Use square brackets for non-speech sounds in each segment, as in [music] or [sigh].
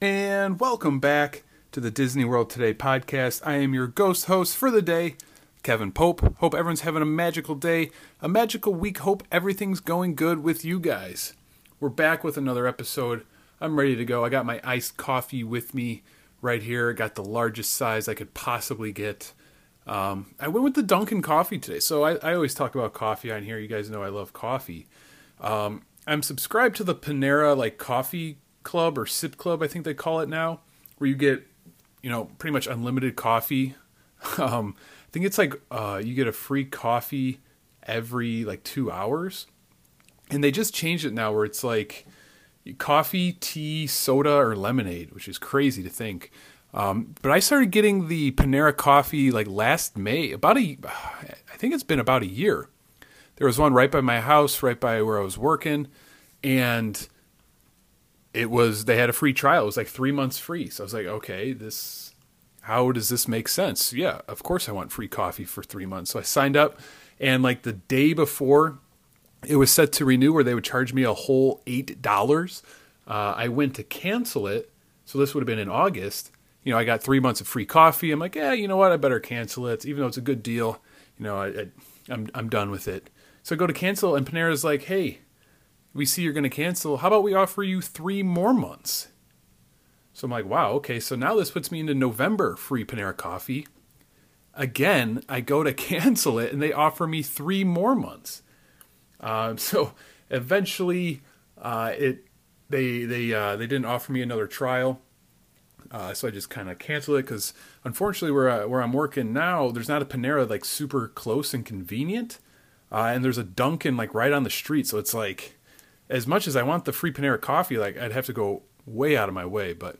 and welcome back to the Disney World Today podcast. I am your ghost host for the day, Kevin Pope. Hope everyone's having a magical day, a magical week. Hope everything's going good with you guys. We're back with another episode. I'm ready to go. I got my iced coffee with me right here. I got the largest size I could possibly get. Um, I went with the Dunkin' coffee today. So I, I, always talk about coffee on here. You guys know I love coffee. Um, I'm subscribed to the Panera like coffee club or sip club, I think they call it now, where you get, you know, pretty much unlimited coffee. [laughs] Um, I think it's like uh, you get a free coffee every like two hours, and they just changed it now where it's like coffee, tea, soda, or lemonade, which is crazy to think. Um, but I started getting the Panera coffee like last May, about a, I think it's been about a year. There was one right by my house, right by where I was working, and it was they had a free trial. It was like three months free. So I was like, okay, this how does this make sense? Yeah, of course I want free coffee for three months. So I signed up, and like the day before it was set to renew, where they would charge me a whole eight dollars. Uh, I went to cancel it, so this would have been in August. You know, I got three months of free coffee. I'm like, yeah, you know what? I better cancel it, even though it's a good deal. You know, I, I I'm I'm done with it. So I go to cancel, and Panera's like, hey, we see you're going to cancel. How about we offer you three more months? So I'm like, wow, okay, so now this puts me into November free Panera coffee. Again, I go to [laughs] cancel it and they offer me three more months. Um, so eventually, uh, it they they uh, they didn't offer me another trial. Uh, so I just kind of canceled it because unfortunately, where I, where I'm working now, there's not a Panera like super close and convenient, uh, and there's a Dunkin' like right on the street. So it's like as much as I want the free Panera coffee, like I'd have to go way out of my way. But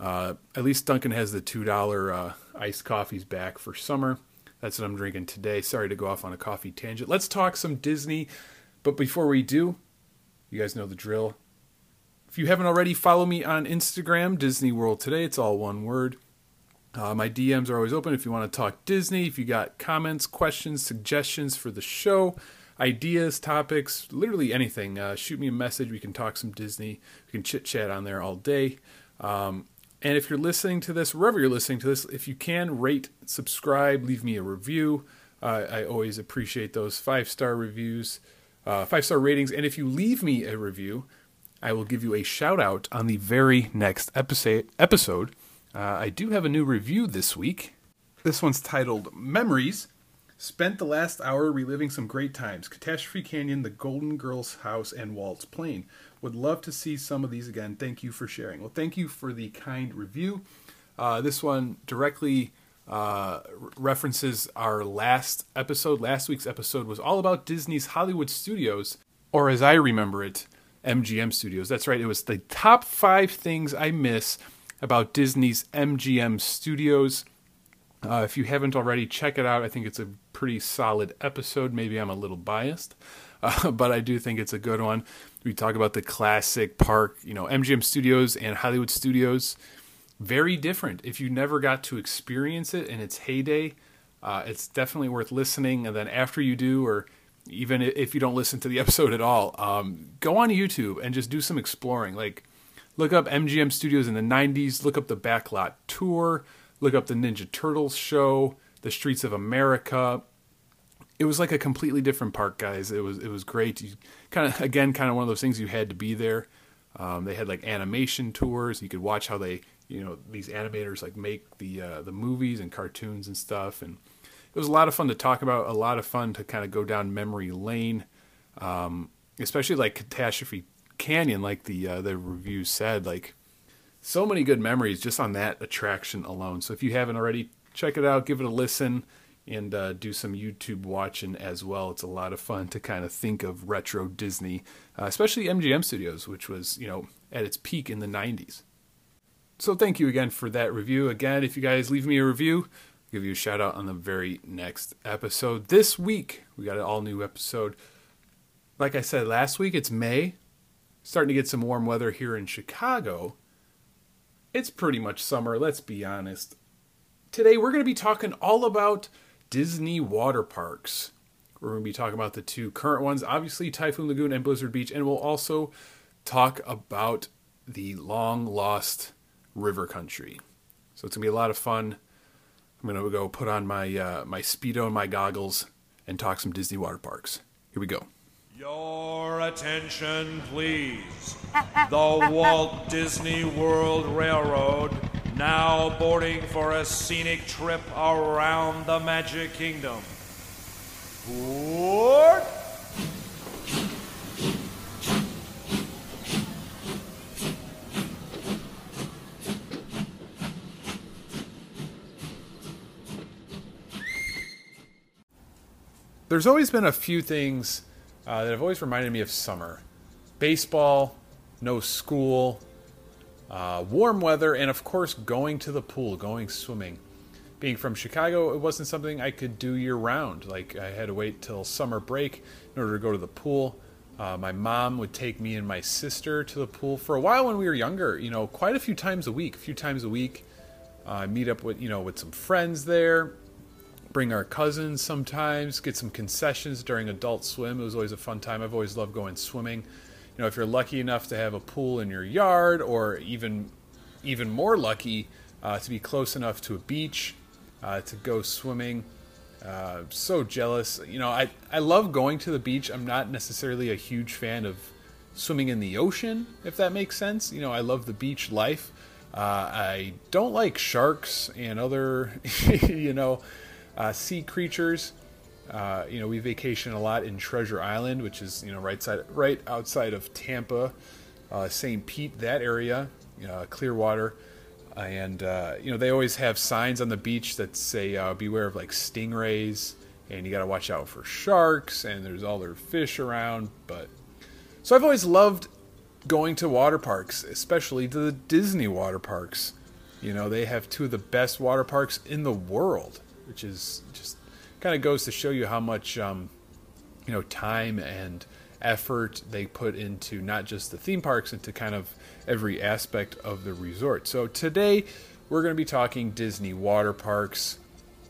uh, at least Dunkin' has the two dollar uh, iced coffees back for summer. That's what I'm drinking today. Sorry to go off on a coffee tangent. Let's talk some Disney. But before we do, you guys know the drill. If you haven't already, follow me on Instagram, Disney World Today. It's all one word. Uh, my DMs are always open if you want to talk Disney. If you got comments, questions, suggestions for the show, ideas, topics, literally anything. Uh, shoot me a message. We can talk some Disney. We can chit chat on there all day. Um, and if you're listening to this, wherever you're listening to this, if you can rate, subscribe, leave me a review. Uh, I always appreciate those five star reviews, uh, five star ratings. And if you leave me a review, I will give you a shout out on the very next episode. Episode. Uh, I do have a new review this week. This one's titled Memories Spent the last hour reliving some great times Catastrophe Canyon, the Golden Girls House, and Walt's Plane. Would love to see some of these again. Thank you for sharing. Well, thank you for the kind review. Uh, this one directly uh, references our last episode. Last week's episode was all about Disney's Hollywood Studios, or as I remember it, MGM Studios. That's right, it was the top five things I miss about Disney's MGM Studios. Uh, if you haven't already, check it out. I think it's a pretty solid episode. Maybe I'm a little biased, [laughs] uh, but I do think it's a good one. We talk about the classic park, you know, MGM Studios and Hollywood Studios. Very different. If you never got to experience it in its heyday, uh, it's definitely worth listening. And then after you do, or even if you don't listen to the [laughs] episode at all, um, go on YouTube and just do some exploring. Like, look up MGM Studios in the 90s, look up the Backlot Tour, look up the Ninja Turtles show, the Streets of America. It was like a completely different park, guys. It was it was great. You kind of again, kind of one of those things you had to be there. Um, they had like animation tours. You could watch how they, you know, these animators like make the uh, the movies and cartoons and stuff. And it was a lot of fun to talk about. A lot of fun to kind of go down memory lane, um, especially like Catastrophe Canyon, like the uh, the review said. Like so many good memories just on that attraction alone. So if you haven't already, check it out, give it a listen, and uh, do some YouTube watching as well. It's a lot of fun to kind of think of retro Disney, uh, especially MGM Studios, which was you know at its peak in the '90s. So thank you again for that review. Again, if you guys leave me a review, I'll give you a shout out on the very next episode. This week we got an all new episode. Like I said last week, it's May, starting to get some warm weather here in Chicago it's pretty much summer, let's be honest. Today we're going to be talking all about Disney water parks. We're going to be talking about the two current ones, obviously Typhoon Lagoon and Blizzard Beach, and we'll also talk about the long lost River Country. So it's gonna be a lot of fun. I'm gonna go put on my uh, my speedo and my goggles and talk some Disney water parks. Here we go. Your attention, please. The Walt Disney World Railroad now boarding for a scenic trip around the Magic Kingdom. Board! There's always been a few things uh, that have always reminded me of summer baseball, no school, uh, warm weather, and of course, going to the pool, going swimming. Being from Chicago, it wasn't something I could do year round. Like, I had to wait till summer break in order to go to the pool. Uh, my mom would take me and my sister to the pool for a while when we were younger. You know, quite a few times a week. A few times a week, uh, meet up with you know with some friends there, bring our cousins sometimes, get some concessions during Adult Swim. It was always a fun time. I've always loved going swimming. You know, if you're lucky enough to have a pool in your yard, or even even more lucky uh, to be close enough to a beach uh, to go swimming. Uh, so jealous. You know, I I love going to the beach. I'm not necessarily a huge fan of swimming in the ocean, if that makes sense. You know, I love the beach life. Uh, I don't like sharks and other, [laughs] you know, uh, sea creatures. Uh, you know, we vacation a lot in Treasure Island, which is you know right side, right outside of Tampa, uh, St. Pete, that area, uh, Clearwater, and uh, you know they always have signs on the beach that say uh, "Beware of like stingrays," and you got to watch out for sharks, and there's all their fish around. But so I've always loved going to water parks, especially to the Disney water parks. You know, they have two of the best water parks in the world which is just kind of goes to show you how much um, you know time and effort they put into not just the theme parks, into kind of every aspect of the resort. So today we're going to be talking Disney water parks.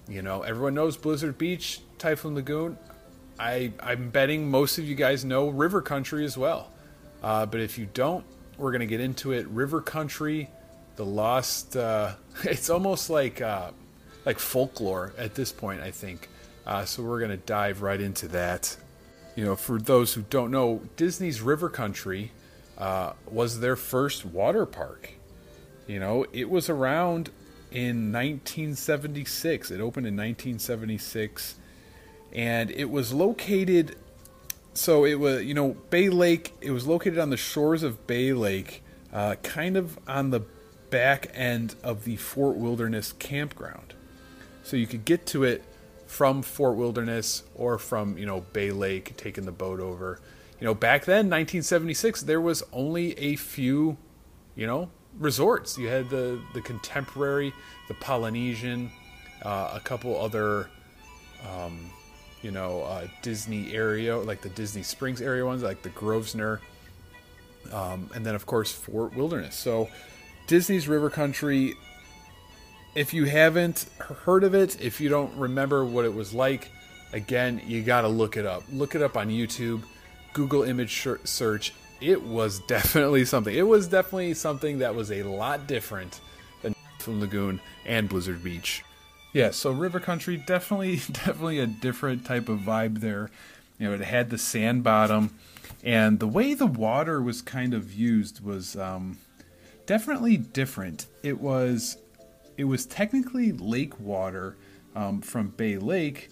You know, everyone knows Blizzard Beach, Typhoon Lagoon. I, I'm betting most of you guys know River Country as well. Uh, but if you don't, we're going to get into it. River Country, the Lost. Uh, [laughs] it's almost like uh, like folklore at this point, I think. Uh, so we're going to dive right into that. You know, for those who don't know, Disney's River Country uh, was their first water park. You know, it was around in 1976. It opened in 1976, and it was located. So it was, you know, Bay Lake. It was located on the shores of Bay Lake, uh, kind of on the back end of the Fort Wilderness campground. So you could get to it from Fort Wilderness or from, you know, Bay Lake, taking the boat over. You know, back then, 1976, there was only a few, you know, resorts. You had the, the Contemporary, the Polynesian, uh, a couple other, um, you know, uh, Disney area, like the Disney Springs area ones, like the Grosvenor, um, and then, of course, Fort Wilderness. So Disney's River Country if you haven't heard of it, if you don't remember what it was like, again, you got to look it up. Look it up on YouTube, Google image search. It was [laughs] definitely something. It was definitely something that was a lot different than [laughs] from Lagoon and Blizzard Beach. Yeah, so River Country definitely [laughs] definitely a different type of vibe there. You know, it had the sand bottom, and the way the water was kind of used was um, definitely different. It was it was technically lake water um, from Bay Lake,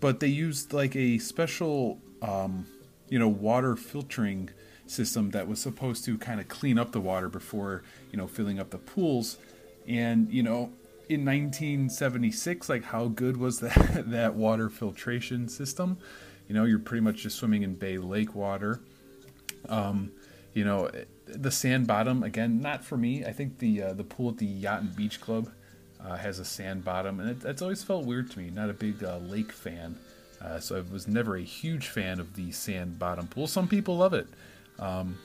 but they used like a special, um, you know, water filtering system that was supposed to kind of clean up the water before, you know, filling up the pools. And, you know, in 1976, like how good was [laughs] that, that water filtration system? You know, you're pretty much just swimming in Bay Lake water. Um, you know, the sand bottom again, not for me. I think the uh, the pool at the Yacht and Beach Club uh, has a sand bottom, and it, it's always felt weird to me. Not a big uh, lake fan, uh, so I was never a huge fan of the sand bottom pool. Some people love it. Um,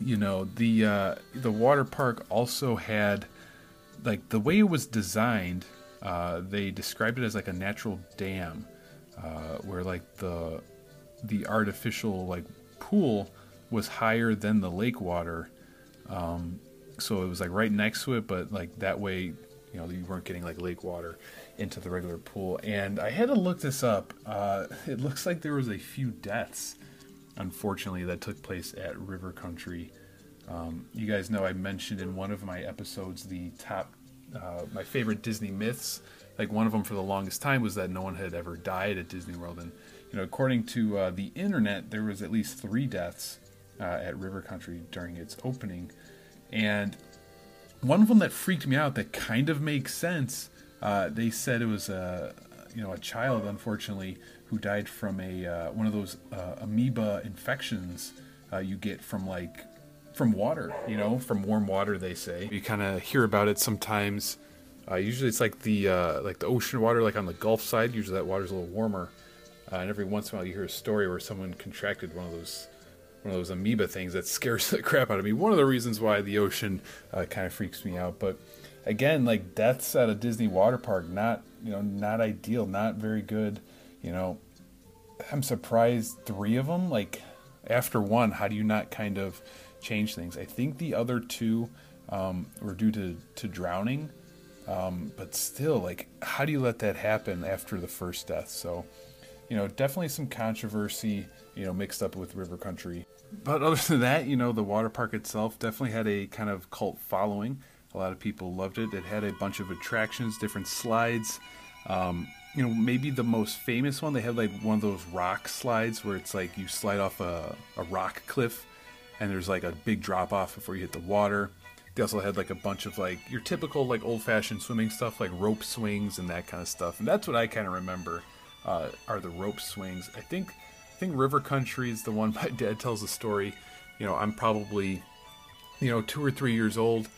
you know, the uh, the water park also had like the way it was designed. Uh, they described it as like a natural dam, uh, where like the the artificial like pool was higher than the lake water. Um, so it was like right next to it, but like that way, you know, you weren't getting like lake water into the regular pool. And I had to look this up. Uh, it looks like there was a few deaths, unfortunately, that took place at River Country. Um, you guys know I mentioned in one of my episodes the top, uh, my favorite Disney myths. Like one of them for the longest time was that no one had ever died at Disney World, and you know, according to uh, the internet, there was at least three deaths uh, at River Country during its opening, and one of them that freaked me out that kind of makes sense. Uh, they said it was a you know a child, unfortunately, who died from a uh, one of those uh, amoeba infections uh, you get from like from water, you know, from warm water. They say you kind of hear about it sometimes. Uh, usually, it's like the uh, like the ocean water, like on the Gulf side. Usually, that water's a little warmer, and every once in a while, you hear a story where someone contracted one of those one of those amoeba things that scares [laughs] the crap out of me. One of the reasons why the ocean uh, kind of freaks me out, but again, like deaths at a Disney water park, not you know, not ideal, not very good. You know, I'm surprised three of them. Like after one, how do you not kind of change things? I think the other two um, were due to to drowning, um, but still, like, how do you let that happen after the first death? So, you know, definitely some controversy, you know, mixed up with River Country. But other than that, you know, the water park itself definitely had a kind of cult following. A lot of people loved it. It had a bunch of attractions, different slides. Um, you know, maybe the most famous one, they had like one of those rock slides where it's like you slide off a, a rock cliff and there's like a big drop off before you hit the water. They also had like a bunch of like your typical like old fashioned swimming stuff, like rope swings and that kind of stuff. And that's what I kind of remember uh, are the rope swings. I think I think River Country is the one [laughs] my dad tells the story. You know, I'm probably you know two or three years old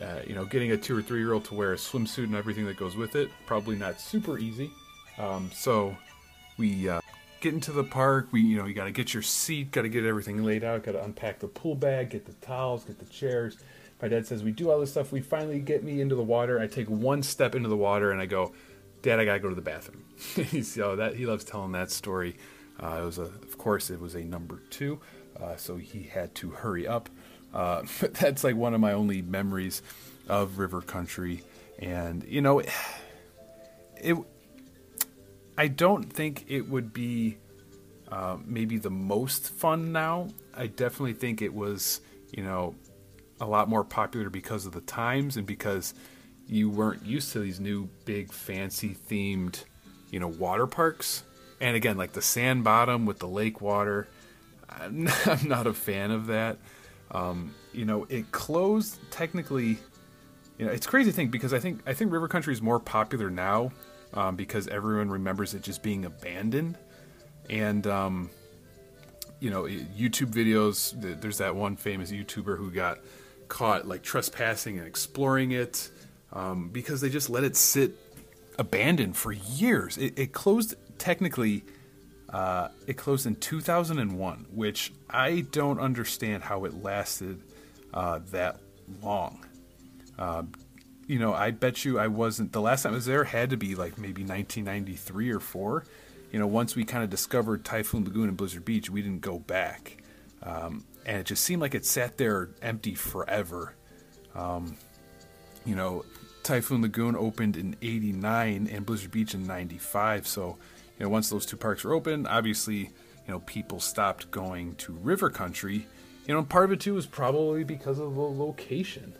uh, you know, getting a two or three year old to wear a swimsuit and everything that goes with it, probably not super easy. Um, so we uh, get into the park. We, you know, you got to get your seat, got to get everything laid out, got to unpack the pool bag, get the towels, get the chairs. My dad says we do all this stuff. We finally get me into the water. I take one step into the water and I go, Dad, I gotta go to the bathroom. [laughs] Oh, that he loves telling that story. Uh, it was a, of course, it was a number two, uh, so he had to hurry up. Uh, [laughs] but that's like one of my only memories of River Country, and you know, it, [sighs] it I don't think it would be uh, maybe the most fun now. I definitely think it was, you know, a lot more popular because of the times and because you weren't used to these new big fancy themed, you know, water parks. And again, like the sand bottom with the lake water, [laughs] I'm not a fan of that. Um, you know, it closed technically. You know, it's crazy thing because I think I think River Country is more popular now um, because everyone remembers it just being abandoned, and um, you know, YouTube videos. There's that one famous YouTuber who got caught like trespassing and exploring it um, because they just let it sit abandoned for years. It, it closed technically uh, it closed in 2001, which I don't understand how it lasted uh, that long. Uh, you know, I bet you I wasn't the last time I was there had to be like maybe 1993 or four. You know, once we kind of discovered Typhoon Lagoon and Blizzard Beach, we didn't go back, um, and it just seemed like it sat there empty forever. Um, you know, Typhoon Lagoon opened in '89 and Blizzard Beach in '95, so you know, once those two parks were open, obviously, you know, people stopped going to River Country. You know, part of it too was probably because of the location.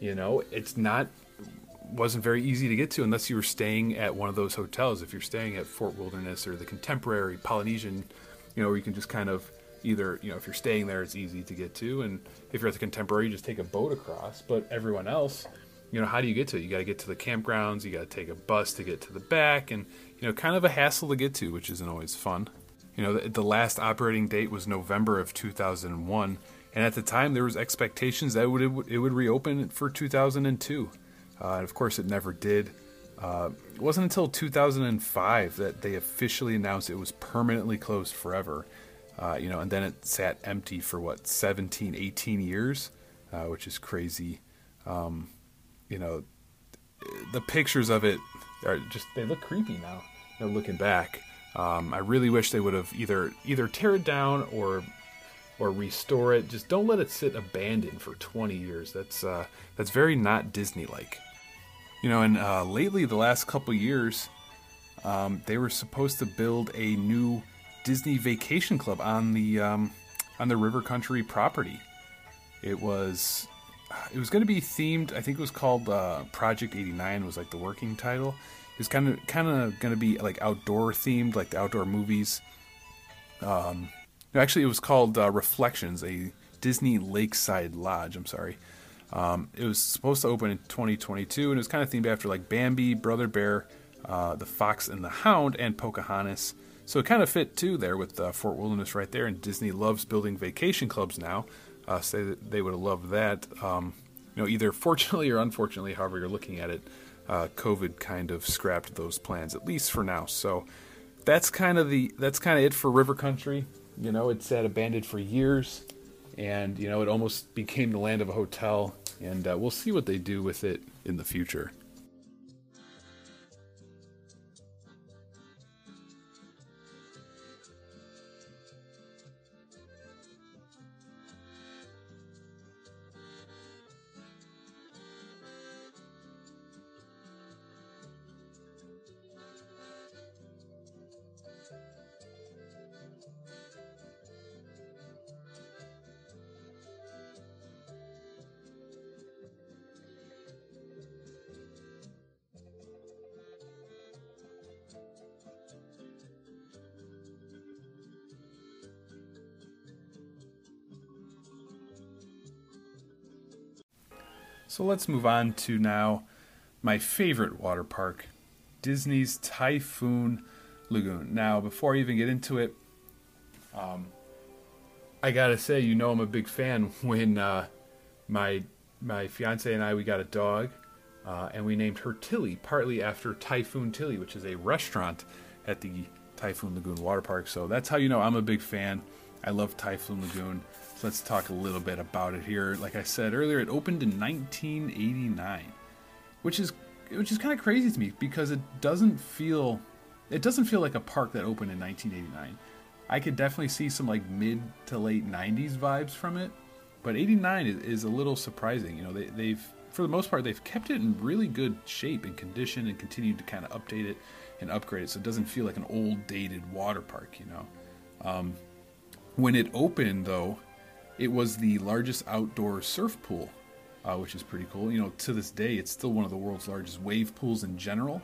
You know, it's not wasn't very easy to get to unless you were staying at one of those hotels. If you're staying at Fort Wilderness or the Contemporary Polynesian, you know, where you can just kind of either, you know, if you're staying there, it's easy to get to, and if you're at the Contemporary, you just take a boat across. But everyone else, you know, how do you get to it? You got to get to the campgrounds. You got to take a bus to get to the back, and you know, kind of a hassle to get to, which isn't always fun. You know, the, the last operating date was November of 2001, and at the time there was expectations that it would, it would, it would reopen for 2002. Uh, and of course, it never did. Uh, it wasn't until 2005 that they officially announced it was permanently closed forever. Uh, you know, and then it sat empty for what 17, 18 years, uh, which is crazy. Um, you know, the pictures of it are just they look creepy now looking back. Um, I really wish they would have either either tear it down or or restore it. Just don't let it sit abandoned for 20 years. That's uh, that's very not Disney like. You know, and uh, lately, the last couple years, um, they were supposed to build a new Disney Vacation Club on the um, on the River Country property. It was it was going to be themed. I think it was called uh, Project 89 was like the working title. It was kind of kind of going to be like outdoor themed, like the outdoor movies. Um, actually, it was called uh, Reflections, a Disney Lakeside Lodge. I'm sorry. Um, it was supposed to open in 2022, and it was kind of themed after like Bambi, Brother Bear, uh, The Fox and the Hound, and Pocahontas. So it kind of fit too there with uh, Fort Wilderness right there. And Disney loves building vacation clubs now. Uh, say that they would have loved that. Um, you know, either fortunately or unfortunately, however you're looking at it, uh, COVID kind of scrapped those plans at least for now. So that's kind of the that's kind of it for River Country. You know, it's sat abandoned for years, and you know it almost became the land of a hotel. And uh, we'll see what they do with it in the future. So let's move on to now my favorite water park, Disney's Typhoon Lagoon. Now, before I even get into it, um, I gotta say, you know, I'm a big fan [laughs] when uh, my my fiance and I we got a dog, uh, and we named her Tilly, partly after Typhoon Tilly, which is a restaurant at the Typhoon Lagoon Water Park. So that's how you know I'm a big fan. I love Typhoon Lagoon. So let's talk a little bit about it here. Like I said earlier, it opened in 1989, which is which is kind of crazy to me because it doesn't feel it doesn't feel like a park that opened in 1989. I could definitely see some like mid to late 90s vibes from it, but 89 is, a little surprising. You know, they, they've for the most part they've kept it in really good shape and condition and continued to kind of update it and upgrade it so it doesn't feel like an old dated water park. You know, um, when it opened though it was the largest outdoor surf pool, uh, which is pretty cool. You know, to this day, it's still one of the world's largest wave pools in general.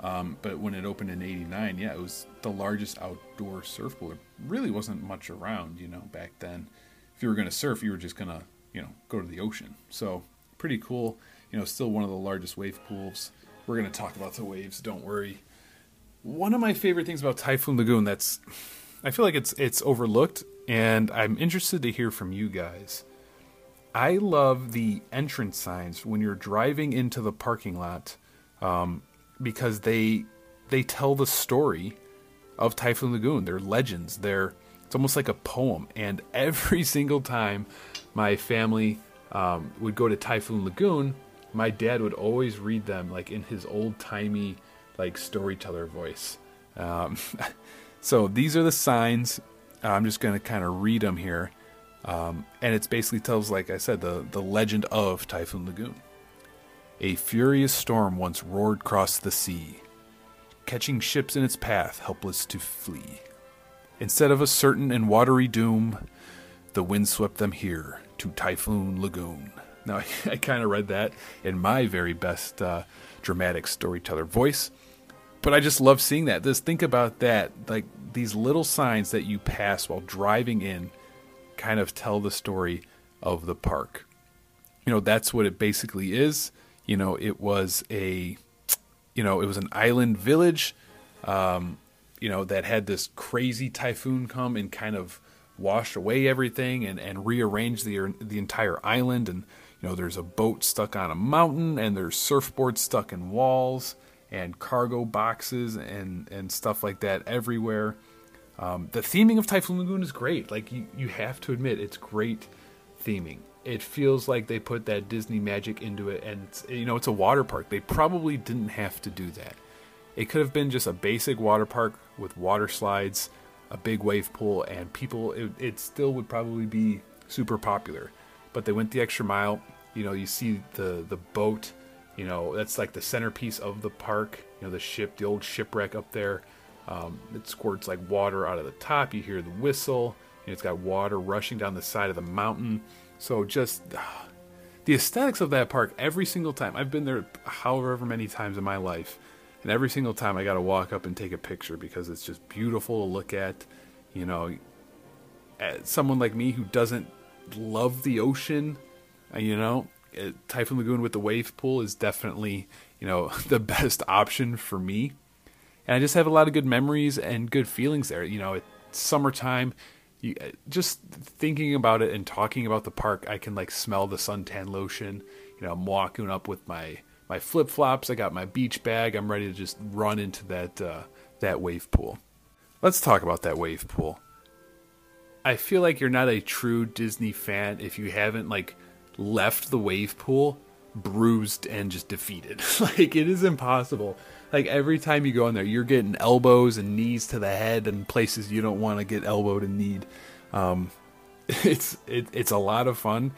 Um, but when it opened in '89, yeah, it was the largest outdoor surf pool. There really wasn't much around, you know, back then. If you were going to surf, you were just going to, you know, go to the ocean. So pretty cool. You know, still one of the largest wave pools. We're going to talk about the waves. Don't worry. One of my favorite things about Typhoon Lagoon that's I feel like it's it's overlooked and I'm interested to hear from you guys. I love the entrance signs when you're driving into the parking lot um, because they they tell the story of Typhoon Lagoon. They're legends. They're it's almost like a poem. And every [laughs] single time my family um, would go to Typhoon Lagoon, my dad would always read them like in his old timey like storyteller voice. Um, [laughs] so these are the signs I'm just going to kind of read them here. Um, and it basically tells, like I said, the, the legend of Typhoon Lagoon. A furious storm once roared across the sea, catching ships in its path, helpless to flee. Instead of a certain and watery doom, the wind swept them here to Typhoon Lagoon. Now, [laughs] I, I kind of read that in my very best uh, dramatic storyteller voice, but I just love seeing that. Just think about that. Like these little signs that you pass while driving in kind of tell the story of the park. You know, that's what it basically is. You know, it was a, you know, it was an island village, um, you know, that had this crazy typhoon come and kind of wash away everything and, and rearrange the the entire island. And you know, there's a boat stuck on a mountain, and there's surfboards stuck in walls, and cargo boxes and and stuff like that everywhere. Um, the theming of Typhoon Lagoon is great. Like you, you have to admit, it's great theming. It feels like they put that Disney magic into it, and you know it's a water park. They probably didn't have to do that. It could have been just a basic water park with water slides, a big wave pool, and people, it, it still would probably be super popular. But they went the extra mile. You know, you see the the boat. You know, that's like the centerpiece of the park. You know, the ship, the old shipwreck up there. Um, it squirts like water out of the top. You hear the whistle. And it's got water rushing down the side of the mountain. So just uh, [sighs] the aesthetics of that park. Every single time I've been there, however many times in my life, and every single time I got to walk up and take a picture because it's just beautiful to look at. You know, someone like me who doesn't love the ocean, uh, you know, Typhoon Lagoon with the wave pool is definitely, you know, [laughs] the best option for me. And I just have a lot of good memories and good feelings there. You know, it's summertime. You, uh, just thinking about it and talking about the park, I can like smell the suntan lotion. You know, I'm walking up with my my flip flops. I got my beach bag. I'm ready to just run into that uh, that wave pool. Let's talk about that wave pool. I feel like you're not a true Disney fan if you haven't like left the wave pool bruised and just defeated. [laughs] like it is impossible. Like every time you go in there, you're getting elbows and knees to the head and places you don't want to get elbowed and kneed. Um, [laughs] it's it, it's a lot of fun,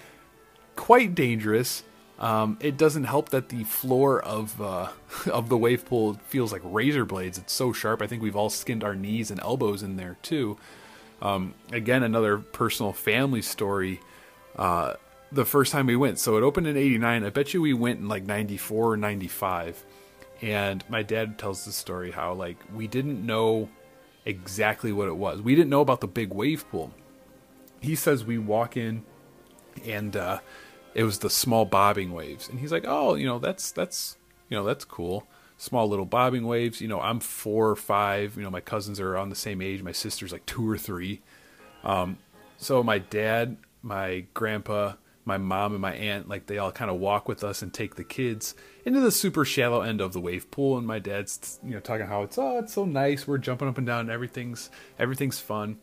quite dangerous. Um, it doesn't help that the floor of uh, [laughs] of the wave pool feels like razor blades. It's so sharp. I think we've all skinned our knees and elbows in there too. Um, again, another personal family story. Uh, the first time we went, so it opened in '89. I bet you we went in like '94 or '95. And my dad tells the story how like we didn't know exactly what it was. We didn't know about the big wave pool. He says we walk in, and uh, it was the small bobbing waves, and he's like, "Oh, you know, that's that's you know that's cool." small little bobbing waves. You know, I'm four or five. You know, my cousins are on the same age. My sister's like two or three. Um, so my dad, my grandpa, my mom, and my aunt, like they all kind of walk with us and take the kids into the super shallow end of the wave pool. And my dad's, you know, talking how it's oh, it's so nice. We're jumping up and down. And everything's everything's fun.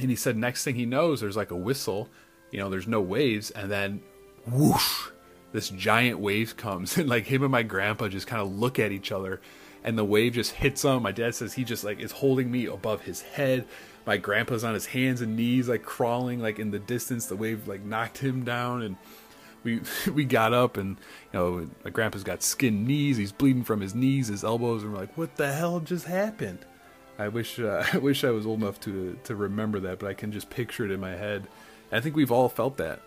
And he said, next thing he knows, there's like a whistle. You know, there's no waves, and then whoosh this giant wave comes [laughs] and like him and my grandpa just kind of look at each other and the wave just hits him. My dad says he just like is holding me above his head. My grandpa's on his hands and knees like crawling like in the distance. The wave like knocked him down and we [laughs] we got up and you know my grandpa's got skinned knees. He's bleeding from his knees, his elbows, and we're like, what the hell just happened? I wish uh, [laughs] I wish I was old enough to to remember that, but I can just picture it in my head. And I think we've all felt that,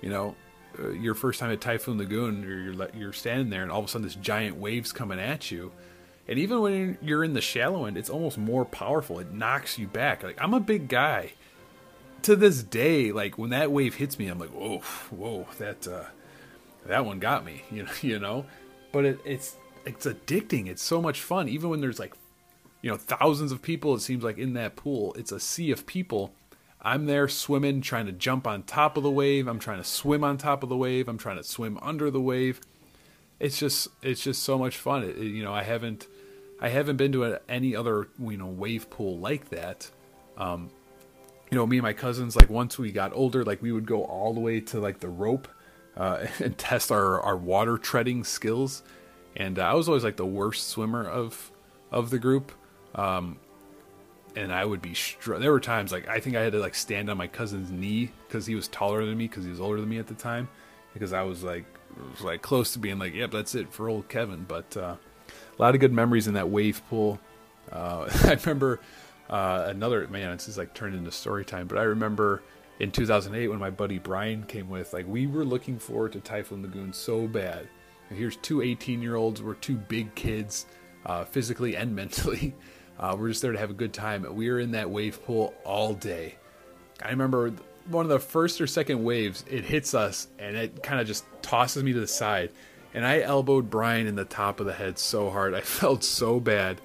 you know uh, your first time at Typhoon Lagoon, you're, you're you're standing there, and all of a sudden this giant wave's coming at you. And even when you're in the shallow end, it's almost more powerful. It knocks you back. Like I'm a big guy. To this day, like when that wave hits me, I'm like, whoa, whoa, that uh, that one got me. [laughs] You know, you know. But it, it's it's addicting. It's so much fun. Even when there's like, you know, thousands of people. It seems like in that pool, it's a sea of people I'm there swimming, trying to jump on top of the wave. I'm trying to swim on top of the wave. I'm trying to swim under the wave. It's just it's just so much fun. It, you know, I haven't I haven't been to a, any other you know wave pool like that. Um, you know, me and my cousins like once we got older, like we would go all the way to like the rope uh, [laughs] and test our our water treading skills. And uh, I was always like the worst swimmer of of the group. Um, and I would be str- there were times like I think I had to like stand on my cousin's knee because he was taller than me because he was older than me at the time because I was like was like close to being like yep that's it for old Kevin but uh, a lot of good memories in that wave pool uh, [laughs] I remember uh, another man this is like turned into story time but I remember in 2008 when my buddy Brian came with like we were looking forward to Typhoon Lagoon so bad and here's two 18 year olds we're two big kids uh, physically and [laughs] mentally uh, we're just there to have a good time. We were in that wave pool all day. I remember one of the first or second waves, it hits us and it kind of just tosses me to the side. And I elbowed Brian in the top of the head so hard. I [laughs] felt so bad.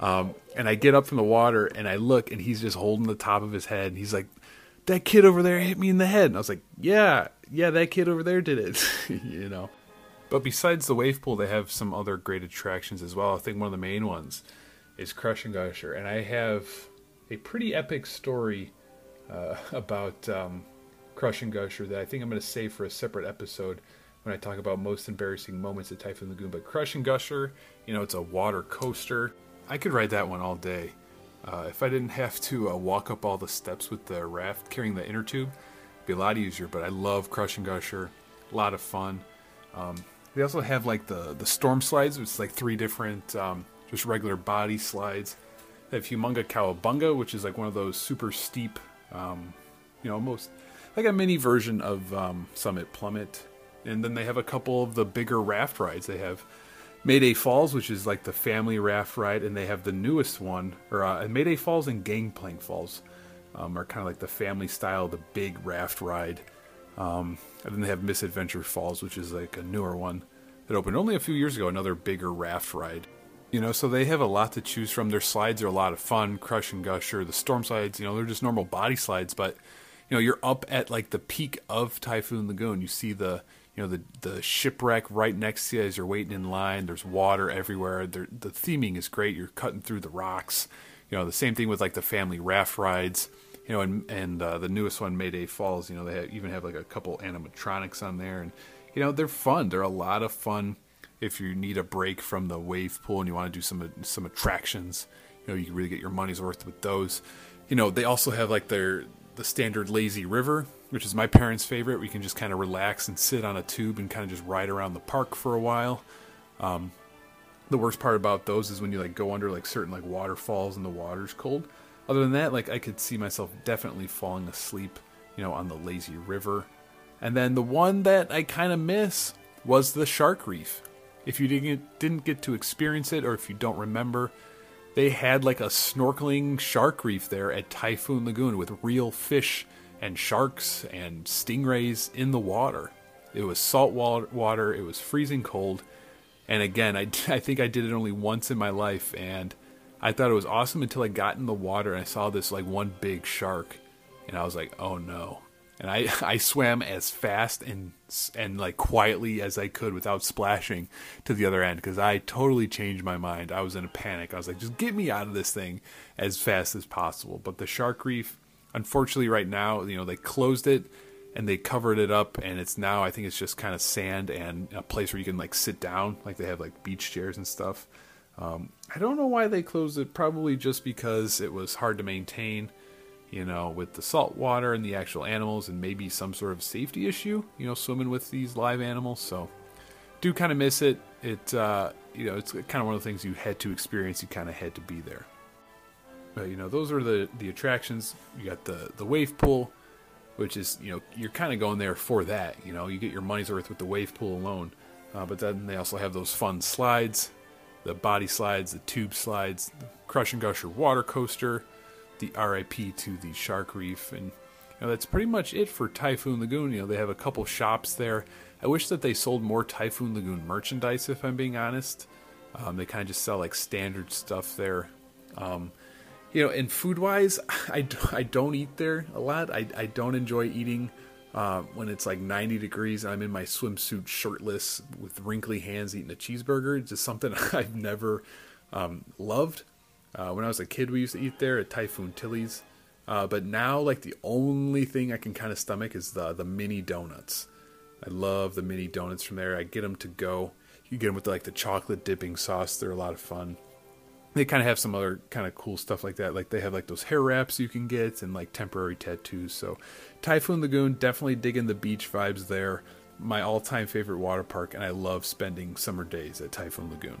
Um, and I get up from the water and I look and he's just holding the top of his head. And he's like, That kid over there hit me in the head. And I was like, Yeah, yeah, that kid over there did it. [laughs] you know. But besides the wave pool, they have some other great attractions as well. I think one of the main ones is Crush and Gusher, and I have a pretty epic story uh, [laughs] about um, Crush and Gusher that I think I'm going to save for a separate episode when I talk about most embarrassing moments at Typhoon Lagoon. But Crush and Gusher, you know, it's a water coaster. I could ride that one all day. Uh, if I didn't have to uh, walk up all the steps with the raft carrying the inner tube, it'd be a lot easier. But I love Crush and Gusher, a lot of fun. Um, they also have like the the storm slides, which is like three different um, just regular body slides. They have Humunga Kowabunga, which is like one of those super steep, um, you know, almost like a mini version of um, Summit Plummet. And then they have a couple of the bigger raft rides. They have Mayday Falls, which is like the family raft ride, and they have the newest one, or uh, Mayday Falls and Gangplank Falls um, are kind of like the family style, the big raft ride. Um, and then they have Miss Adventure Falls, which is like a newer one that opened only a few years ago, another bigger raft ride. You know, so they have a lot to choose from. Their slides are a lot of fun. Crush and Gusher, the storm slides, you know, they're just normal body slides, but you know, you're up at like the peak of Typhoon Lagoon. You see the you know the the shipwreck right next to you as you're waiting in line. There's water everywhere. the theming is great. You're cutting through the rocks. You know, the same thing with like the family raft rides. You know, and and uh, the newest one, Mayday Falls. You know, they have, even have like a couple animatronics on there, and you know they're fun. They're a lot of fun if you need a break from the wave pool and you want to do some some attractions, you know, you can really get your money's worth with those. You know, they also have like their the standard lazy river, which is my parents' favorite. We can just kind of relax and sit on a tube and kind of just ride around the park for a while. Um, the worst part about those is when you like go under like certain like waterfalls and the water's cold. Other than that, like I could see myself definitely falling asleep, you know, on the lazy river. And then the one that I kind of miss was the shark reef if you didn't didn't get to experience it or if you don't remember, they had like a snorkeling shark reef there at Typhoon Lagoon with real fish and sharks and stingrays in the water. It was salt water, it was freezing cold. And again, I, [laughs] I think I did it only once in my life and I thought it was awesome until I got in the water and I saw this like one big shark and I was like, "Oh no." and I [laughs] I swam as fast and and like quietly as I could without splashing to the other end because I totally changed my mind. I was in a panic. I was like, just get me out of this thing as fast as possible. But the shark reef, unfortunately, right now, you know, they closed it and they covered it up, and it's now I think it's just kind of sand and a place where you can like sit down, like they have like beach chairs and stuff. Um, I don't know why they closed it. Probably just because it was hard to maintain you know, with the salt water and the actual animals, and maybe some sort of safety issue, you know, swimming with these live animals. So, do kind of miss it. It, uh, you know, it's kind of one of the things you had to experience. You kind of had to be there. But you know, those are the the attractions. You got the the wave pool, which is you know you're kind of going there for that. You know, you get your money's worth with the wave pool alone. Uh, but then they also have those fun slides, the body slides, the tube slides, the Crush and Gusher water coaster the RIP to the Shark Reef, and you know, that's pretty much it for Typhoon Lagoon. You know, they have a couple shops there. I wish that they sold more Typhoon Lagoon merchandise, if I'm being honest. Um, they kind of just sell like standard stuff there. Um, you know, and food wise, [laughs] I, I don't eat there a lot. I, I don't enjoy eating uh, when it's like 90 degrees and I'm in my swimsuit shirtless with wrinkly hands eating a cheeseburger. It's just something [laughs] I've never um, loved. Uh, when I was a kid, we used to eat there at Typhoon Tilly's. Uh, but now, like the only thing I can kind of stomach is the the mini donuts. I love the mini donuts from there. I get them to go. You get them with like the chocolate dipping sauce. They're a lot of fun. They kind of have some other kind of cool stuff like that. Like they have like those hair wraps you can get and like temporary tattoos. So Typhoon Lagoon, definitely digging the beach vibes there. My all time favorite water park, and I love spending summer days at Typhoon Lagoon.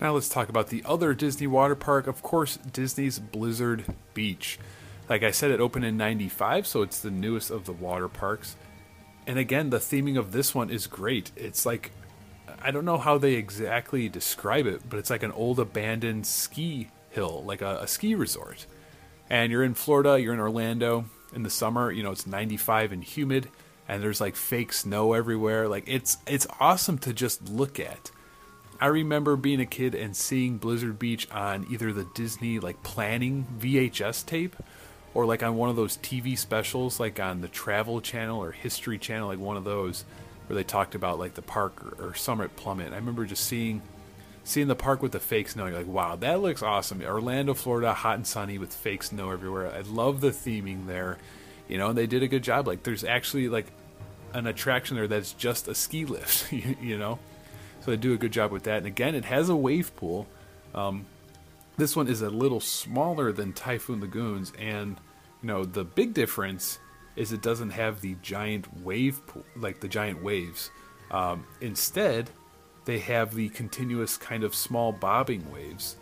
Now let's talk about the other Disney water park. Of course, Disney's Blizzard Beach. Like I said, it opened in 95, so it's the newest of the water parks. And again, the theming of this one is great. It's like, I don't know how they exactly describe it, but it's like an old abandoned ski hill, like a, a ski resort. And you're in Florida, you're in Orlando in the summer, you know, it's 95 and humid and there's like fake snow everywhere. Like it's it's awesome to just look at. I remember being a kid and seeing Blizzard Beach on either the Disney like planning VHS tape or like on one of those TV specials like on the Travel Channel or History Channel like one of those where they talked about like the park or, or Summit Plummet. I remember just seeing seeing the park with the fake snow. You're like, wow, that looks awesome. Orlando, Florida, hot and sunny with fake snow everywhere. I love the theming there. You know, and they did a good job. Like there's actually like an attraction there that's just a ski lift, [laughs] you know? They do a good job with that. And again, it has a wave pool. Um, this one is a little smaller than Typhoon Lagoons, and you know the big difference is it doesn't have the giant wave pool, like the giant waves. Um, instead, they have the continuous kind of small bobbing waves,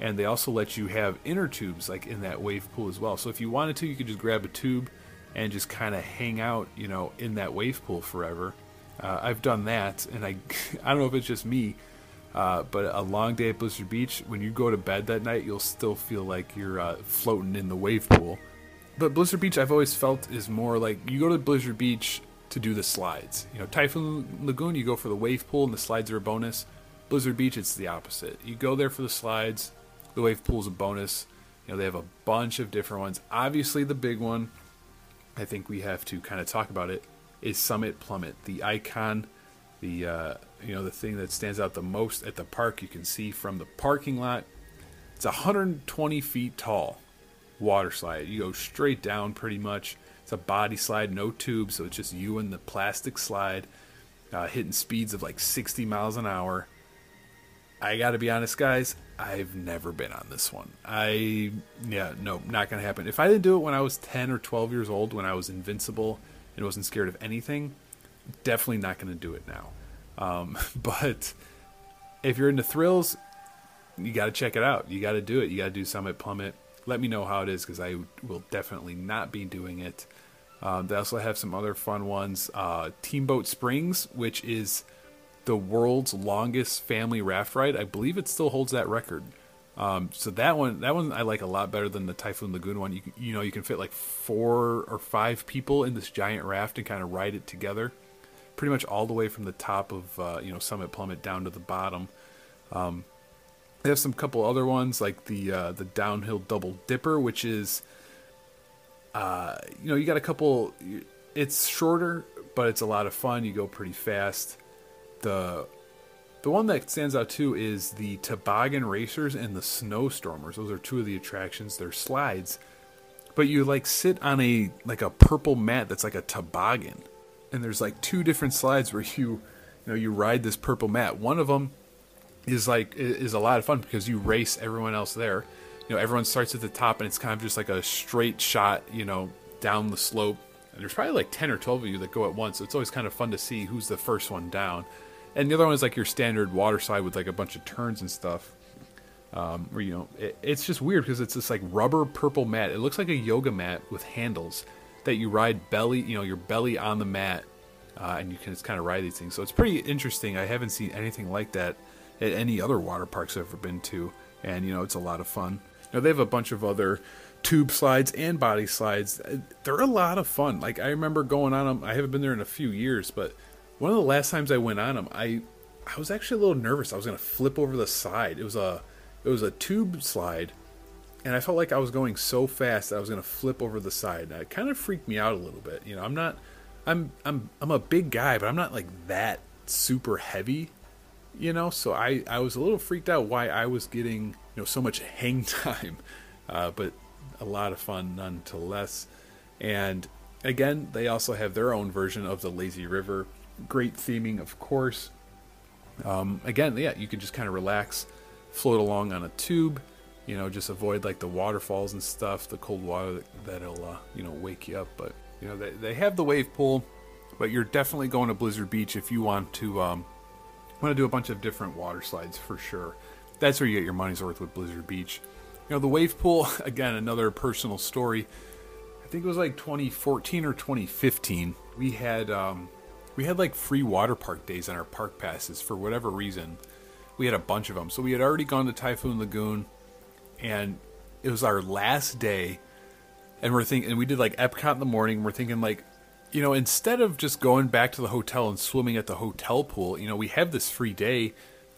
and they also let you have inner tubes like in that wave pool as well. So if you wanted to, you could just grab a tube and just kind of hang out, you know, in that wave pool forever. Uh, I've done that, and I [laughs] I don't know if it's just me, uh, but a long day at Blizzard Beach, when you go to bed that night, you'll still feel like you're uh, floating in the wave pool. But Blizzard Beach, I've always felt is more like you go to Blizzard Beach to do the slides. You know, Typhoon Lagoon, you go for the wave pool, and the slides are a bonus. Blizzard Beach, it's the opposite. You go there for the slides, the wave pool is a bonus. You know, they have a bunch of different ones. Obviously, the big one, I think we have to kind of talk about it, is Summit Plummet, the icon, the uh, you know the thing that stands out the most at the park. You can see from the parking lot. It's 120 feet tall, water slide. You go straight down pretty much. It's a body slide, no tube, so it's just you and the plastic slide, uh, hitting speeds of like 60 miles an hour. I got to be honest, guys. I've never been on this one. I yeah, no, not gonna happen. If I didn't do it when I was 10 or 12 years old, when I was invincible and wasn't scared of anything, definitely not gonna do it now. Um, [laughs] but if you're into thrills, you got to check it out. You got to do it. You got to do Summit Plummet. Let me know how it is because I will definitely not be doing it. Um, they also have some other fun ones. Uh, Teamboat Springs, which is the world's longest family raft ride. I believe it still holds that record. Um, so that one, that one I like a lot better than the Typhoon Lagoon one. You can, you know you can fit like four or five people in this giant raft and kind of ride it together, pretty much all the way from the top of uh, you know Summit Plummet down to the bottom. Um, they have some couple other ones like the uh, the downhill double dipper, which is uh, you know you got a couple. It's shorter, but it's a lot of fun. You go pretty fast. The the one that stands out too is the toboggan racers and the snowstormers. Those are two of the attractions. They're slides, but you like sit on a like a purple mat that's like a toboggan, and there's like two different slides where you you know you ride this purple mat. One of them is like is a lot of fun because you race everyone else there. You know, everyone starts at the top and it's kind of just like a straight shot, you know, down the slope. And there's probably like 10 or 12 of you that go at once. So it's always kind of fun to see who's the first one down. And the other one is like your standard water slide with like a bunch of turns and stuff. Um, where you know, it, it's just weird because it's this like rubber purple mat. It looks like a yoga mat with handles that you ride belly, you know, your belly on the mat, uh, and you can just kind of ride these things. So it's pretty interesting. I haven't seen anything like that at any other water parks I've ever been to, and you know, it's a lot of fun. Now they have a bunch of other tube slides and body slides. They're a lot of fun. Like I remember going on them. I haven't been there in a few years, but one of the last times I went on them, I I was actually a little nervous. I was going to flip over the side. It was a it was a tube slide, and I felt like I was going so fast that I was going to flip over the side. And it kind of freaked me out a little bit. You know, I'm not I'm I'm I'm a big guy, but I'm not like that super heavy. you know. So I I was a little freaked out why I was getting you know so much [laughs] hang time, uh, but a lot of fun nonetheless. And again, they also have their own version of the lazy river. Great theming, of course. Um, again, yeah, you can just kind of relax, float along on a tube. You know, just avoid like the waterfalls and stuff, the cold water that, that'll uh, you know wake you up. But you know, they they have the wave pool, but you're definitely going to Blizzard Beach if you want to um, want to do a bunch of different water slides for sure. That's where you get your money's worth with Blizzard Beach. You know, the wave pool [laughs] again, another personal story. I think it was like 2014 or 2015. We had um, we had like free water park days on our park passes for whatever reason. We had a bunch of them. So we had already gone to Typhoon Lagoon, and it was our last day. And we're thinking, and we did like Epcot in the morning. We're thinking like, you know, instead of just going back to the hotel and swimming at the hotel pool, you know, we have this free day.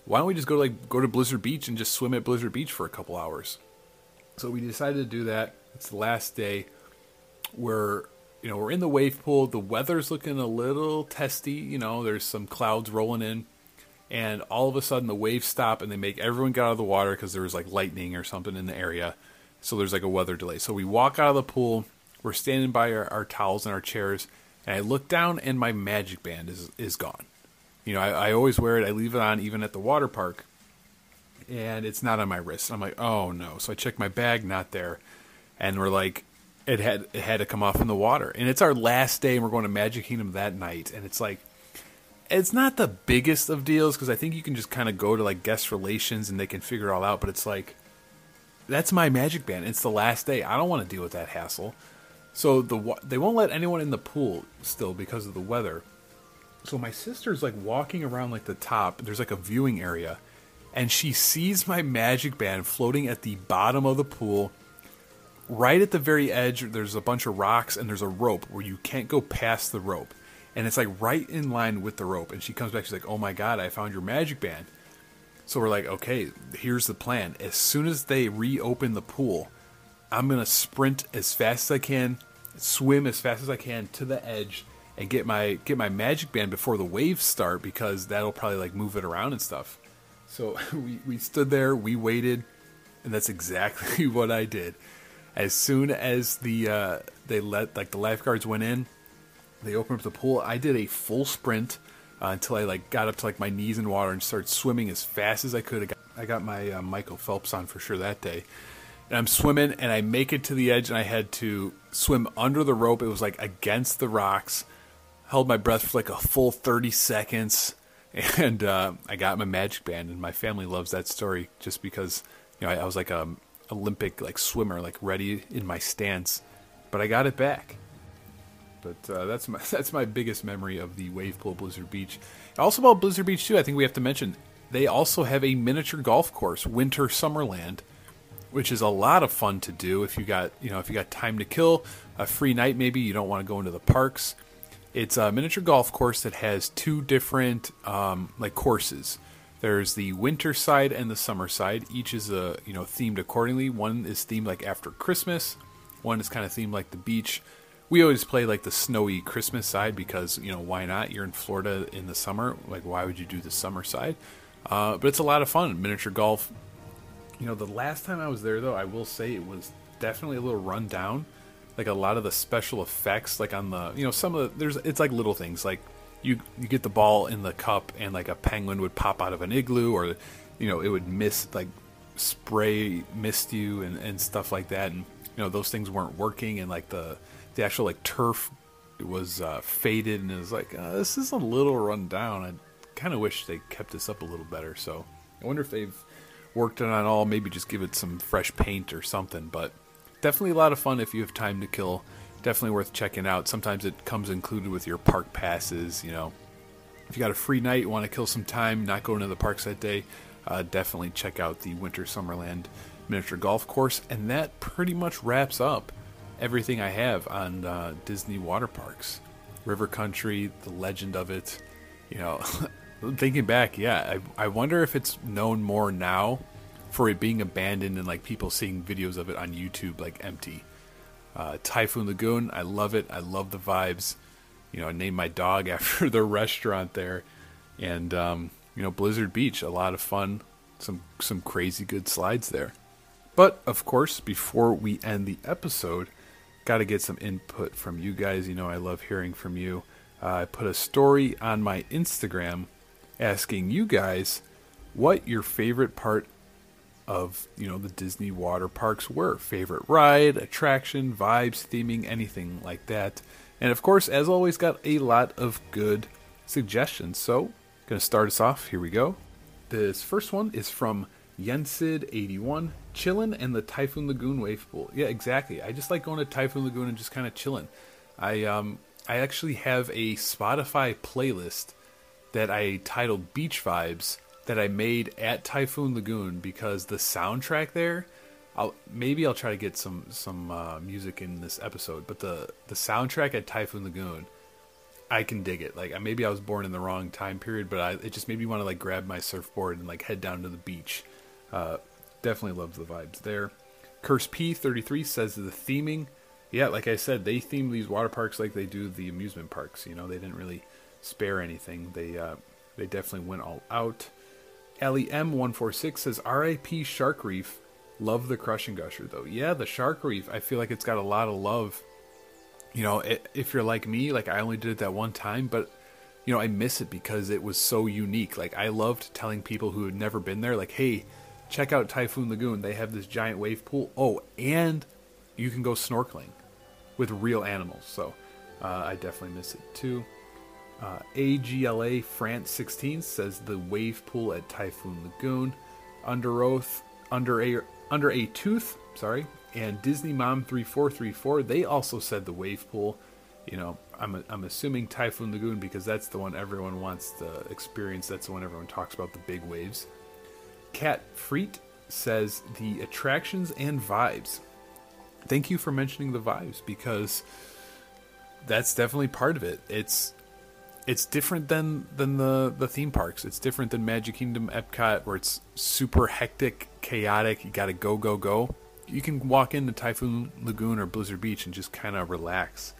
Why don't we just go to like go to Blizzard Beach and just swim at Blizzard Beach for a couple hours? So we decided to do that. It's the last day. We're you know we're in the wave pool. The weather's looking a little testy. You know, there's some clouds rolling in, and all of a sudden the waves stop and they make everyone get out of the water because there was like lightning or something in the area. So there's like a weather delay. So we walk out of the pool. We're standing by our, our towels and our chairs, and I look down and my magic band is is gone. You know, I, I always wear it. I leave it on even at the water park, and it's not on my wrist. I'm like, oh no. So I check my bag, not there, and we're like, it had it had to come off in the water. And it's our last day, and we're going to Magic Kingdom that night, and it's like. It's not the biggest of deals because I think you can just kind of go to like guest relations and they can figure it all out. But it's like, that's my magic band. It's the last day. I don't want to deal with that hassle. So the they won't let anyone in the pool still because of the weather. So my sister's like walking around like the top. There's like a viewing area, and she sees my magic band floating at the bottom of the pool. Right at the very edge, there's a bunch of rocks and there's a rope where you can't go past the rope, and it's like right in line with the rope. And she comes back, she's like, "Oh my god, I found your magic band." So we're like, okay, here's the plan. As soon as they reopen the pool, I'm gonna sprint as fast as I can, swim as fast as I can to the edge, and get my get my magic band before the waves start because that'll probably like move it around and stuff. So [laughs] we, we stood there, we waited, and that's exactly [laughs] what I did. As soon as the uh, they let like the lifeguards went in, they opened up the pool. I did a full sprint uh, until I like got up to like my knees in water and started swimming as fast as I could. I got, I got my uh, Michael Phelps on for sure that day. And I'm swimming and I make it to the edge and I had to swim under the rope. It was like against the rocks. Held my breath for like a full 30 seconds [laughs] and uh, I got my magic band and my family loves that story just because you know I, I was like a Olympic like swimmer like ready in my stance, but I got it back. But uh, that's my [laughs] that's my biggest memory of the wave pool Blizzard Beach. Also about Blizzard Beach too, I think we have to mention they also have a miniature golf course, Winter Summerland, which is a lot of fun to do if you got you know if you got time to kill, a free night maybe you don't want to go into the parks. It's a miniature golf course that has two different um, like courses. There's the winter side and the summer side. Each is a you know themed accordingly. One is themed like after Christmas. One is kind of themed like the beach we always play like the snowy Christmas side because you know why not? You're in Florida in the summer. Like why would you do the summer side? Uh, but it's a lot of fun. Miniature golf. You know, the last time I was there though, I will say it was definitely a little run down. Like a lot of the special effects, like on the you know some of the there's it's like little things like you you get the ball in the cup and like a penguin would pop out of an igloo or you know it would miss like spray mist you and, and stuff like that and you know those things weren't working and like the the actual like turf was uh, faded and it was like uh, this is a little run down. I kind of wish they kept this up a little better. So I wonder if they've worked on it all. Maybe just give it some fresh paint or something. But definitely a lot of fun if you have time to kill. Definitely worth checking out. Sometimes it comes included with your park passes. You know, if you got a free night, you want to kill some time, not going to the parks that day, uh, definitely check out the Winter Summerland miniature golf course. And that pretty much wraps up everything I have on uh, Disney water parks, River Country, the legend of it. You know, [laughs] thinking back, yeah, I, I wonder if it's known more now for it being abandoned and like people seeing videos of it on YouTube like empty. Uh, Typhoon Lagoon, I love it. I love the vibes. You know, I named my dog [laughs] after the restaurant there, and um, you know, Blizzard Beach, a lot of fun, some some crazy good slides there. But of course, before we end the episode, got to get some input from you guys. You know, I love hearing from you. Uh, I put a story on my Instagram asking you guys what your favorite part of you know the Disney water parks were. Favorite ride, attraction, vibes, theming, anything like that. And of course, as always, got a lot of good suggestions. So, gonna start us off. Here we go. This first one is from Yensid81, chillin' and the Typhoon Lagoon wave pool. Yeah, exactly. I just like going to Typhoon Lagoon and just kind of chilling. I um I actually have a Spotify playlist that I titled Beach Vibes that I made at Typhoon Lagoon because the soundtrack there. I'll maybe I'll try to get some some uh, music in this episode, but the the soundtrack at Typhoon Lagoon, I can dig it. Like maybe I was born in the wrong time period, but I, it just made me want to like grab my surfboard and like head down to the beach. Uh, definitely love the vibes there. Curse P thirty three says the theming, yeah, like I said, they theme these water parks like they do the amusement parks. You know, they didn't really spare anything. They uh, they definitely went all out. Ellie M one four six says R.I.P. Shark Reef. Love the Crush 'n' Gusher though. Yeah, the Shark Reef. I feel like it's got a lot of love. You know, it, if you're like me, like I only did it that one time, but you know, I miss it because it was so unique. Like I loved telling people who had never been there, like, hey, check out Typhoon Lagoon. They have this giant wave pool. Oh, and you can go snorkeling with real animals. So uh, I definitely miss it too. Uh, AGLA France 16 says the wave pool at Typhoon Lagoon, Under Oath, Under a Under a Tooth, sorry, and Disney Mom 3434. They also said the wave pool. You know, I'm I'm assuming Typhoon Lagoon because that's the one everyone wants to experience. That's the one everyone talks about the big waves. Cat Freet says the attractions and vibes. Thank you for mentioning the vibes because that's definitely part of it. It's it's different than than the the theme parks. It's different than Magic Kingdom, Epcot, where it's super hectic, chaotic. You got to go, go, go. You can walk into Typhoon Lagoon or Blizzard Beach and just kind of relax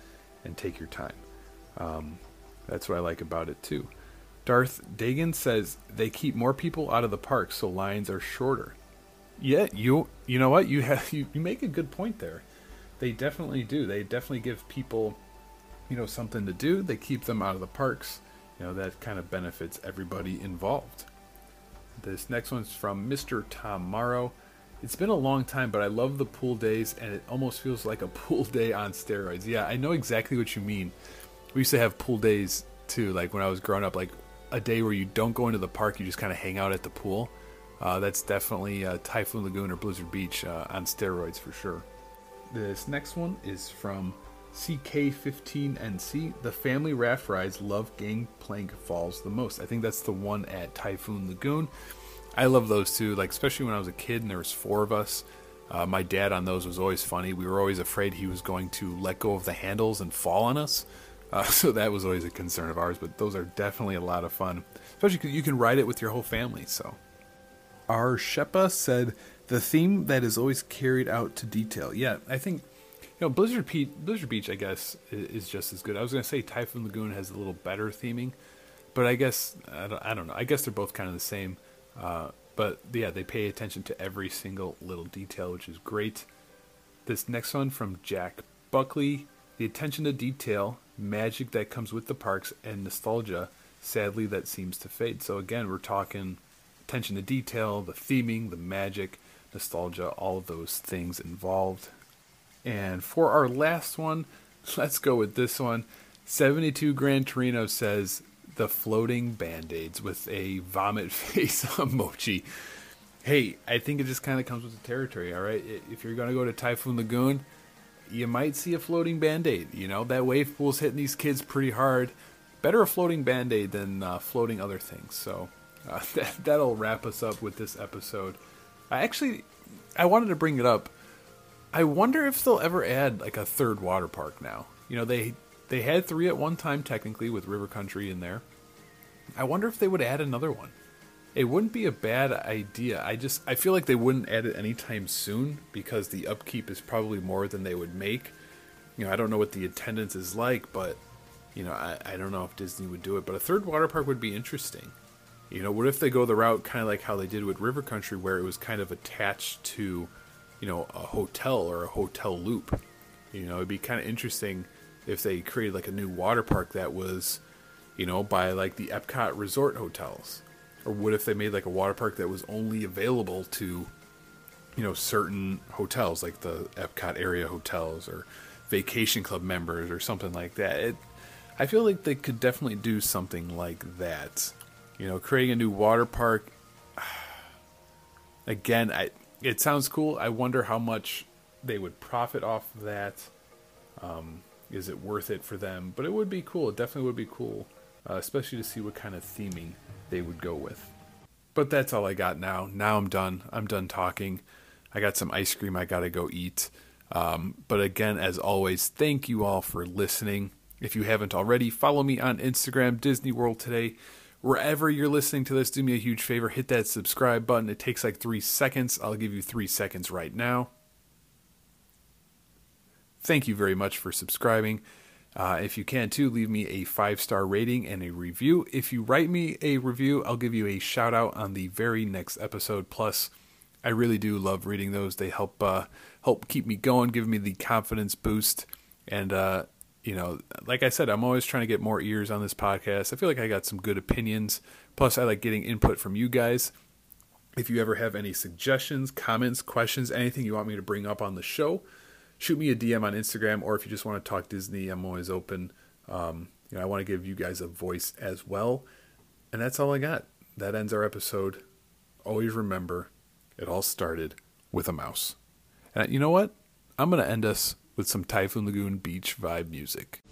and take your time. Um, that's what I like about it too. Darth Dagan says they keep more people out of the park, so lines are shorter. Yeah, you you know what you have [laughs] you, you make a good point there. They definitely do. They definitely give people you know something to do. They keep them out of the parks. You know that kind of benefits everybody involved. This next one's from Mr. Tom Morrow. It's been a long time, but I love the pool days, and it almost feels like a [laughs] pool day on steroids. Yeah, I know exactly what you mean. We used to have pool days too, like when I was growing up, like a day where you don't go into the park, you just kind of hang out at the pool. Uh, that's definitely uh, Typhoon Lagoon or Blizzard Beach uh, on steroids for sure. This next one is from CK15NC, the family raft rides love Gangplank Falls the most. I think that's the one at Typhoon Lagoon. I love those too, like especially when I was a kid and there was four of us. Uh, my dad on those was always funny. We were always afraid he was going to let go of the handles and fall on us. [laughs] Uh, so that was always a concern of ours. But those are definitely a lot of fun, especially because you can ride it with your whole family. So, our Shepa said the theme that is always carried out to detail. Yeah, I think know, Blizzard, Pe- Blizzard Beach, I guess, is just as good. I was going to say Typhoon Lagoon has a little better theming, but I guess I don't, I don't know. I guess they're both kind of the same. Uh, but yeah, they pay attention to every single little detail, which is great. This next one from Jack Buckley: the attention to detail, magic that comes with the parks, and nostalgia. Sadly, that seems to fade. So again, we're talking attention to detail, the theming, the magic, nostalgia, all those things involved. And for our last one, [laughs] let's go with this one. 72 Gran Torino says the floating band aids with a vomit [laughs] face emoji. Hey, I think it just kind of comes with the territory, all right? If you're going to go to Typhoon Lagoon, you might see a floating band aid. You know, that wave pool's hitting these kids pretty hard. Better a floating band aid than uh, floating other things. So uh, [laughs] that, that'll wrap us up with this episode. I actually, I wanted to bring it up I wonder if they'll ever add like a third water park now. You know, they they had three at one time technically with River Country in there. I wonder if they would add another one. It wouldn't be a bad idea. I just I feel like they wouldn't add it anytime soon because the upkeep is probably more than they would make. You know, I don't know what the attendance is like, but you know, I, I don't know if Disney would do it, but a third water park would be interesting. You know, what if they go the route kind of like how they did with River Country, where it was kind of attached to, you know, a hotel or a hotel loop? You know, it'd be kind of interesting if they created like a new water park that was, you know, by like the Epcot resort hotels. Or what if they made like a water park that was only available to, you know, certain hotels, like the Epcot area hotels or vacation club members or something like that? It, I feel like they could definitely do something like that. You know, creating a new water park. [sighs] Again, I it sounds cool. I wonder how much they would profit off of that. Um, is it worth it for them? But it would be cool. It definitely would be cool, uh, especially to see what kind of theming they would go with. But that's all I got now. Now I'm done. I'm done talking. I got some ice cream I got to go eat. Um, but again, as always, thank you all for listening. If you haven't already, follow me on Instagram, Disney World Today. Wherever you're listening to this, do me a huge favor hit that subscribe button. It takes like three seconds. I'll give you three seconds right now. Thank you very much for subscribing. Uh, if you can too, leave me a five star rating and a review. If you write me a review, I'll give you a shout out on the very next episode. Plus, I really do love reading those. They help uh, help keep me going, give me the confidence boost, and uh, you know, like I said, I'm always trying to get more ears on this podcast. I feel like I got some good opinions. Plus, I like getting input from you guys. If you ever have any suggestions, comments, questions, anything you want me to bring up on the show, shoot me a DM on Instagram, or if you just want to talk Disney, I'm always open. Um, you know, I want to give you guys a voice as well. And that's all I got. That ends our episode. Always remember, it all started with a mouse. And you know what? I'm going to end us with some Typhoon Lagoon beach vibe music.